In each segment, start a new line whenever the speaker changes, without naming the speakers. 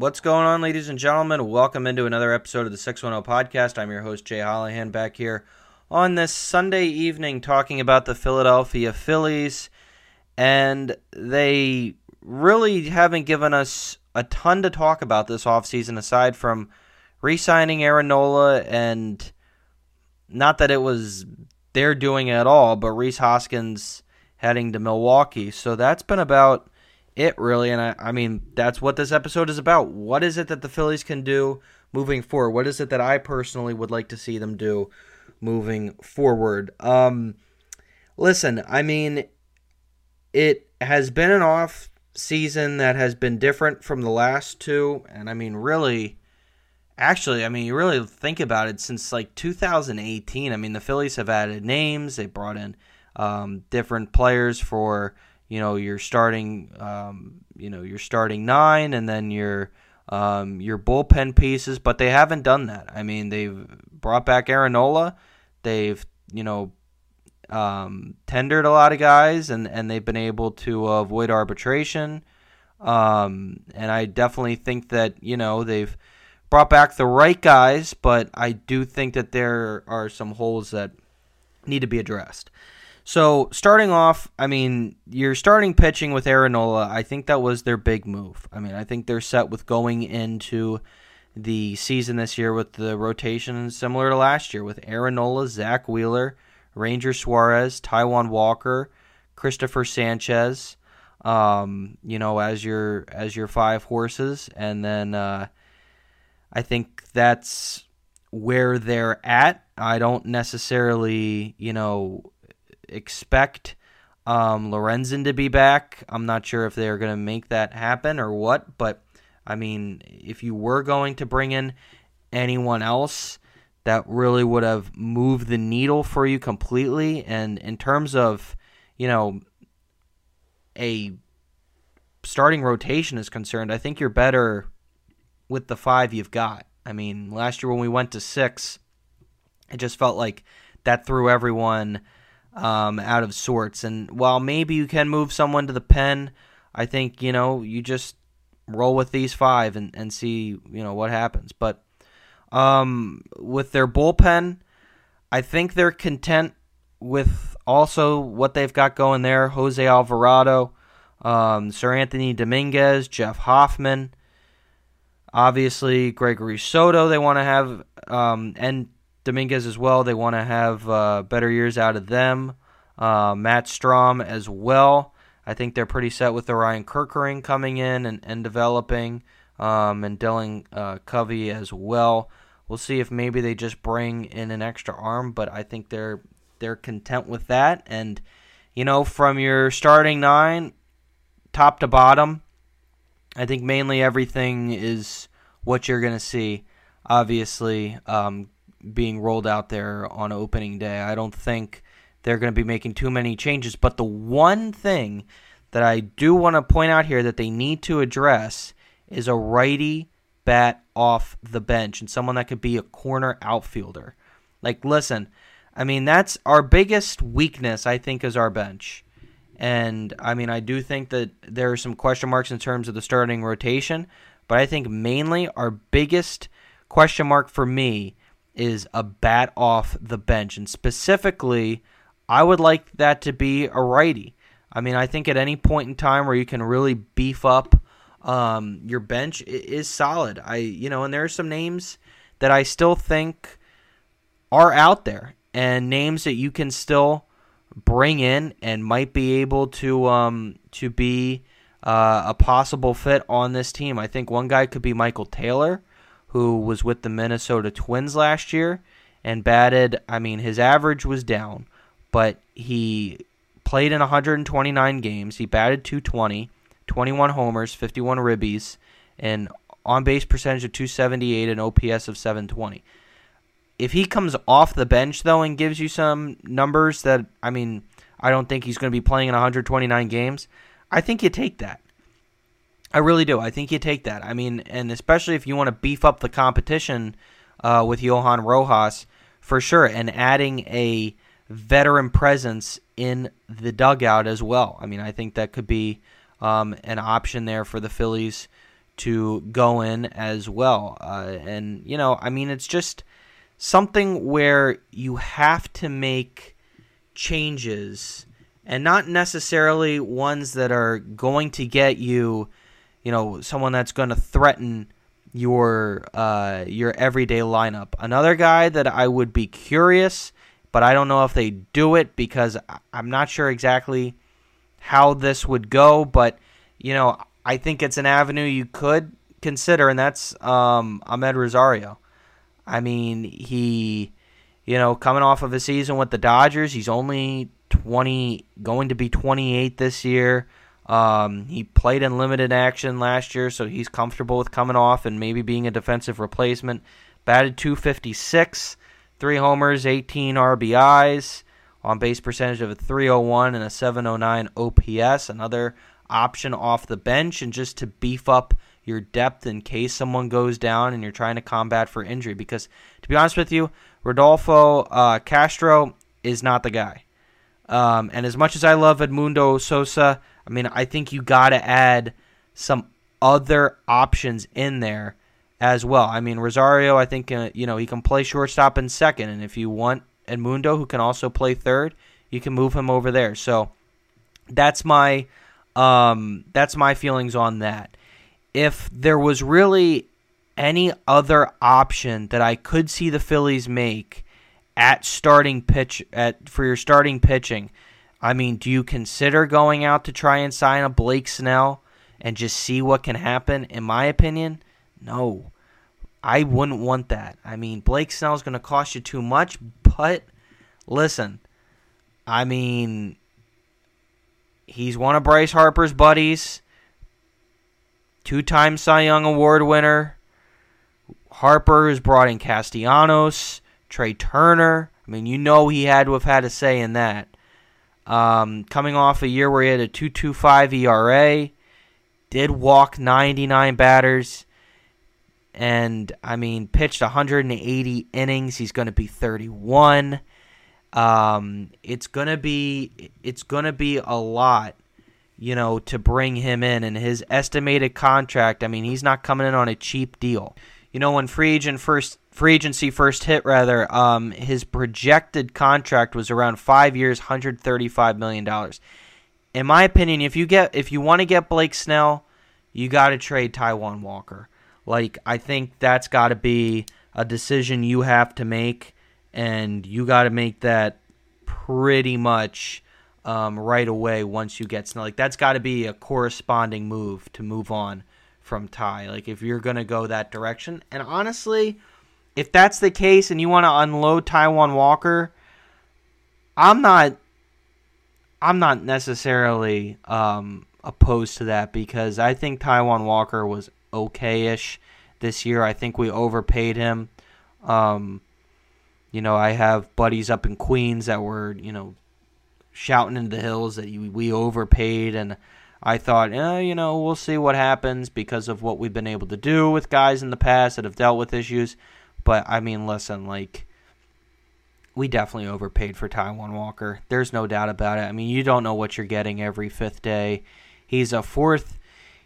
What's going on, ladies and gentlemen? Welcome into another episode of the 610 podcast. I'm your host, Jay Hollihan, back here on this Sunday evening talking about the Philadelphia Phillies. And they really haven't given us a ton to talk about this offseason aside from re signing Aaron Nola and not that it was their doing at all, but Rhys Hoskins heading to Milwaukee. So that's been about it really. And I, I mean, that's what this episode is about. What is it that the Phillies can do moving forward? What is it that I personally would like to see them do moving forward? Um, listen, I mean, it has been an off season that has been different from the last two. And I mean, really, actually, I mean, you really think about it since like 2018. I mean, the Phillies have added names, they brought in um, different players for you know your starting um, you know your starting nine and then your um, your bullpen pieces, but they haven't done that. I mean, they've brought back Aaron Nola, they've you know um, tendered a lot of guys, and and they've been able to avoid arbitration. Um, and I definitely think that you know they've brought back the right guys, but I do think that there are some holes that need to be addressed. So starting off, I mean, you're starting pitching with Aaron Nola. I think that was their big move. I mean, I think they're set with going into the season this year with the rotation similar to last year with Aaron Zack Wheeler, Ranger Suarez, Taijuan Walker, Cristopher Sanchez. Um, you know, as your as your five horses, and then uh, I think that's where they're at. I don't necessarily, you know, expect um, Lorenzen to be back. I'm not sure if they're going to make that happen or what, but I mean, if you were going to bring in anyone else, that really would have moved the needle for you completely. And in terms of, you know, a starting rotation is concerned, I think you're better with the five you've got. I mean, last year when we went to six, it just felt like that threw everyone um, out of sorts. And while maybe you can move someone to the pen, I think you know you just roll with these five and, and see you know what happens. But um, with their bullpen, I think they're content with also what they've got going there. Jose Alvarado, um, Seranthony Dominguez, Jeff Hoffman. Obviously, Gregory Soto, they want to have, um, and Dominguez as well. They want to have uh, better years out of them. Uh, Matt Strahm as well. I think they're pretty set with the Orion Kerkering coming in and, and developing, um, and Dylan uh, Covey as well. We'll see if maybe they just bring in an extra arm, but I think they're they're content with that. And you know, from your starting nine, top to bottom, I think mainly everything is what you're going to see. Obviously, um, being rolled out there on opening day. I don't think they're going to be making too many changes. But the one thing that I do want to point out here that they need to address is a righty bat off the bench and someone that could be a corner outfielder. Like, listen, I mean, that's our biggest weakness, I think, is our bench. And I mean, I do think that there are some question marks in terms of the starting rotation, but I think mainly our biggest question mark for me is a bat off the bench. And specifically, I would like that to be a righty. I mean, I think at any point in time where you can really beef up um, your bench is solid. I, you know, and there are some names that I still think are out there and names that you can still bring in and might be able to um, to be uh, a possible fit on this team. I think one guy could be Michael Taylor who was with the Minnesota Twins last year and batted. I mean, his average was down, but he played in 129 games. He batted 220, 21 homers, 51 ribbies, and on base percentage of 278 and OPS of 720. If he comes off the bench though and gives you some numbers that I mean, I don't think he's going to be playing in 129 games. I think you take that. I really do. I think you take that. I mean, and especially if you want to beef up the competition uh, with Johan Rojas, for sure, and adding a veteran presence in the dugout as well. I mean, I think that could be um, an option there for the Phillies to go in as well. Uh, and, you know, I mean, it's just something where you have to make changes and not necessarily ones that are going to get you, you know, someone that's going to threaten your uh, your everyday lineup. Another guy that I would be curious, but I don't know if they do it because I'm not sure exactly how this would go. But you know, I think it's an avenue you could consider, and that's um, Amed Rosario. I mean, he, you know, coming off of a season with the Dodgers, he's only 20, going to be 28 this year. Um, he played in limited action last year, so he's comfortable with coming off and maybe being a defensive replacement. Batted 256, three homers, 18 RBIs, on base percentage of a 301 and a 709 OPS. Another option off the bench, and just to beef up your depth in case someone goes down and you're trying to combat for injury. Because to be honest with you, Rodolfo uh, Castro is not the guy. Um, and as much as I love Edmundo Sosa, I mean, I think you got to add some other options in there as well. I mean, Rosario, I think uh, you know he can play shortstop and second, and if you want Edmundo, who can also play third, you can move him over there. So that's my um, that's my feelings on that. If there was really any other option that I could see the Phillies make at starting pitch at for your starting pitching, I mean, do you consider going out to try and sign a Blake Snell and just see what can happen? In my opinion, no. I wouldn't want that. I mean, Blake Snell is going to cost you too much, but listen, I mean, he's one of Bryce Harper's buddies, two time Cy Young Award winner. Harper has brought in Castellanos, Trea Turner. I mean, you know he had to have had a say in that. Um, coming off a year where he had a 2.25 ERA, did walk 99 batters, and I mean pitched 180 innings. He's going to be 31. Um, it's gonna be it's gonna be a lot, you know, to bring him in, and his estimated contract. I mean, he's not coming in on a cheap deal. You know, when free agent first free agency first hit, rather, um, his projected contract was around five years, hundred thirty five million dollars. In my opinion, if you get if you want to get Blake Snell, you got to trade Taijuan Walker. Like I think that's got to be a decision you have to make and you got to make that pretty much um, right away once you get snell Like that's got to be a corresponding move to move on from Ty. Like if you're gonna go that direction, and honestly, if that's the case and you want to unload Taijuan Walker, I'm not. I'm not necessarily um, opposed to that because I think Taijuan Walker was okay-ish this year. I think we overpaid him. Um, you know, I have buddies up in Queens that were, you know, shouting in the hills that we overpaid, and I thought, eh, you know, we'll see what happens because of what we've been able to do with guys in the past that have dealt with issues. But I mean, listen, like we definitely overpaid for Taijuan Walker. There's no doubt about it. I mean, you don't know what you're getting every fifth day. He's a fourth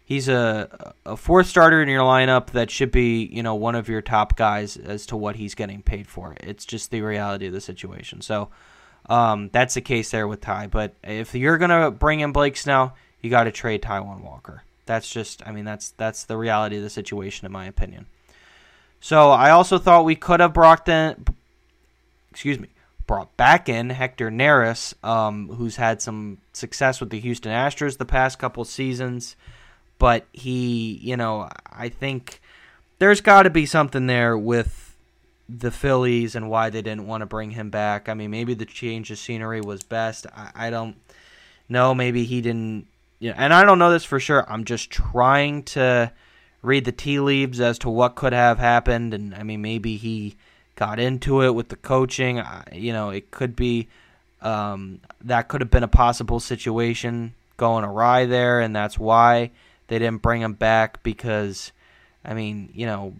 he's a a fourth starter in your lineup that should be you know one of your top guys as to what he's getting paid for. It's just the reality of the situation. So um, that's the case there with Ty. But if you're gonna bring in Blake Snell, you got to trade Taijuan Walker. That's just I mean that's that's the reality of the situation in my opinion. So I also thought we could have brought in, excuse me, brought back in Hector Neris, um, who's had some success with the Houston Astros the past couple seasons but he, you know, I think there's got to be something there with the Phillies and why they didn't want to bring him back. I mean, maybe the change of scenery was best. I, I don't know. Maybe he didn't. You know, and I don't know this for sure. I'm just trying to read the tea leaves as to what could have happened. And I mean, maybe he got into it with the coaching. You know, it could be um, that could have been a possible situation going awry there, and that's why they didn't bring him back because, I mean, you know,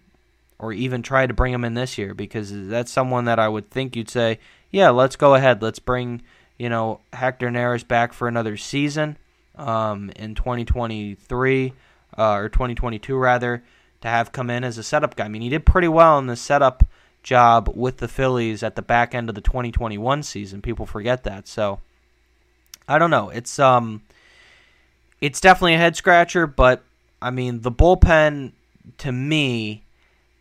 or even try to bring him in this year because that's someone that I would think you'd say, yeah, let's go ahead. Let's bring, you know, Hector Neris back for another season um, in 2023. uh, or 2022 rather, to have come in as a setup guy. I mean, he did pretty well in the setup job with the Phillies at the back end of the 2021 season. People forget that. So I don't know. It's um it's definitely a head scratcher, but I mean, the bullpen to me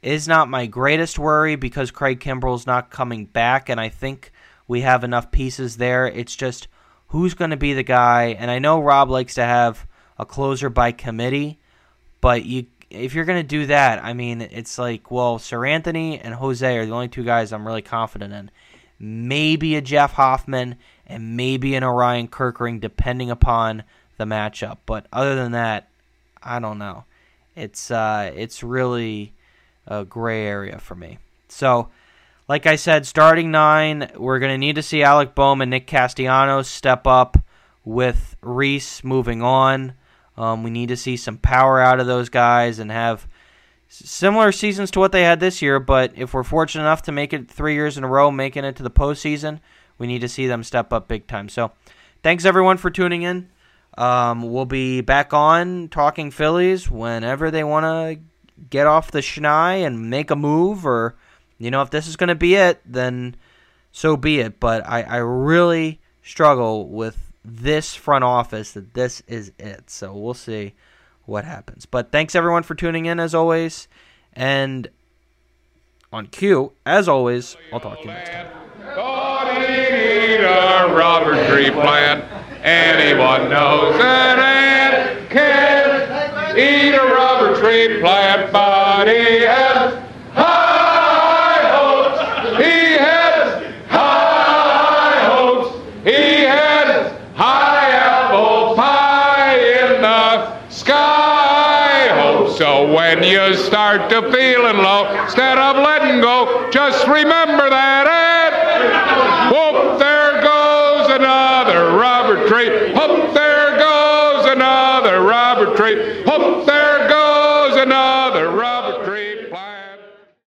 is not my greatest worry because Craig Kimbrel's not coming back and I think we have enough pieces there. It's just who's going to be the guy and I know Rob likes to have a closer by committee, but you if you're going to do that, I mean, it's like, well, Seranthony and Jose are the only two guys I'm really confident in. Maybe a Jeff Hoffman and maybe an Orion Kerkering, depending upon the matchup. But other than that, I don't know. It's uh, it's really a gray area for me. So, like I said, starting nine, we're going to need to see Alec Bohm and Nick Castellanos step up with Rhys moving on. Um, we need to see some power out of those guys and have similar seasons to what they had this year. But if we're fortunate enough to make it three years in a row, making it to the postseason, we need to see them step up big time. So, thanks everyone for tuning in. Um, we'll be back on talking Phillies whenever they want to get off the schnei and make a move, or you know, if this is going to be it, then so be it. But I, I really struggle with this front office that this is it. So we'll see what happens. But thanks everyone for tuning in as always. And on cue, as always, I'll talk to you next time. Tree plant. Anyone knows that ant can eat a Tree plant, but he has when you start to feeling low, instead of letting go, just remember that. And whoop, there goes another Robert tree. Whoop, there goes another Robert tree. Whoop, there goes another Robert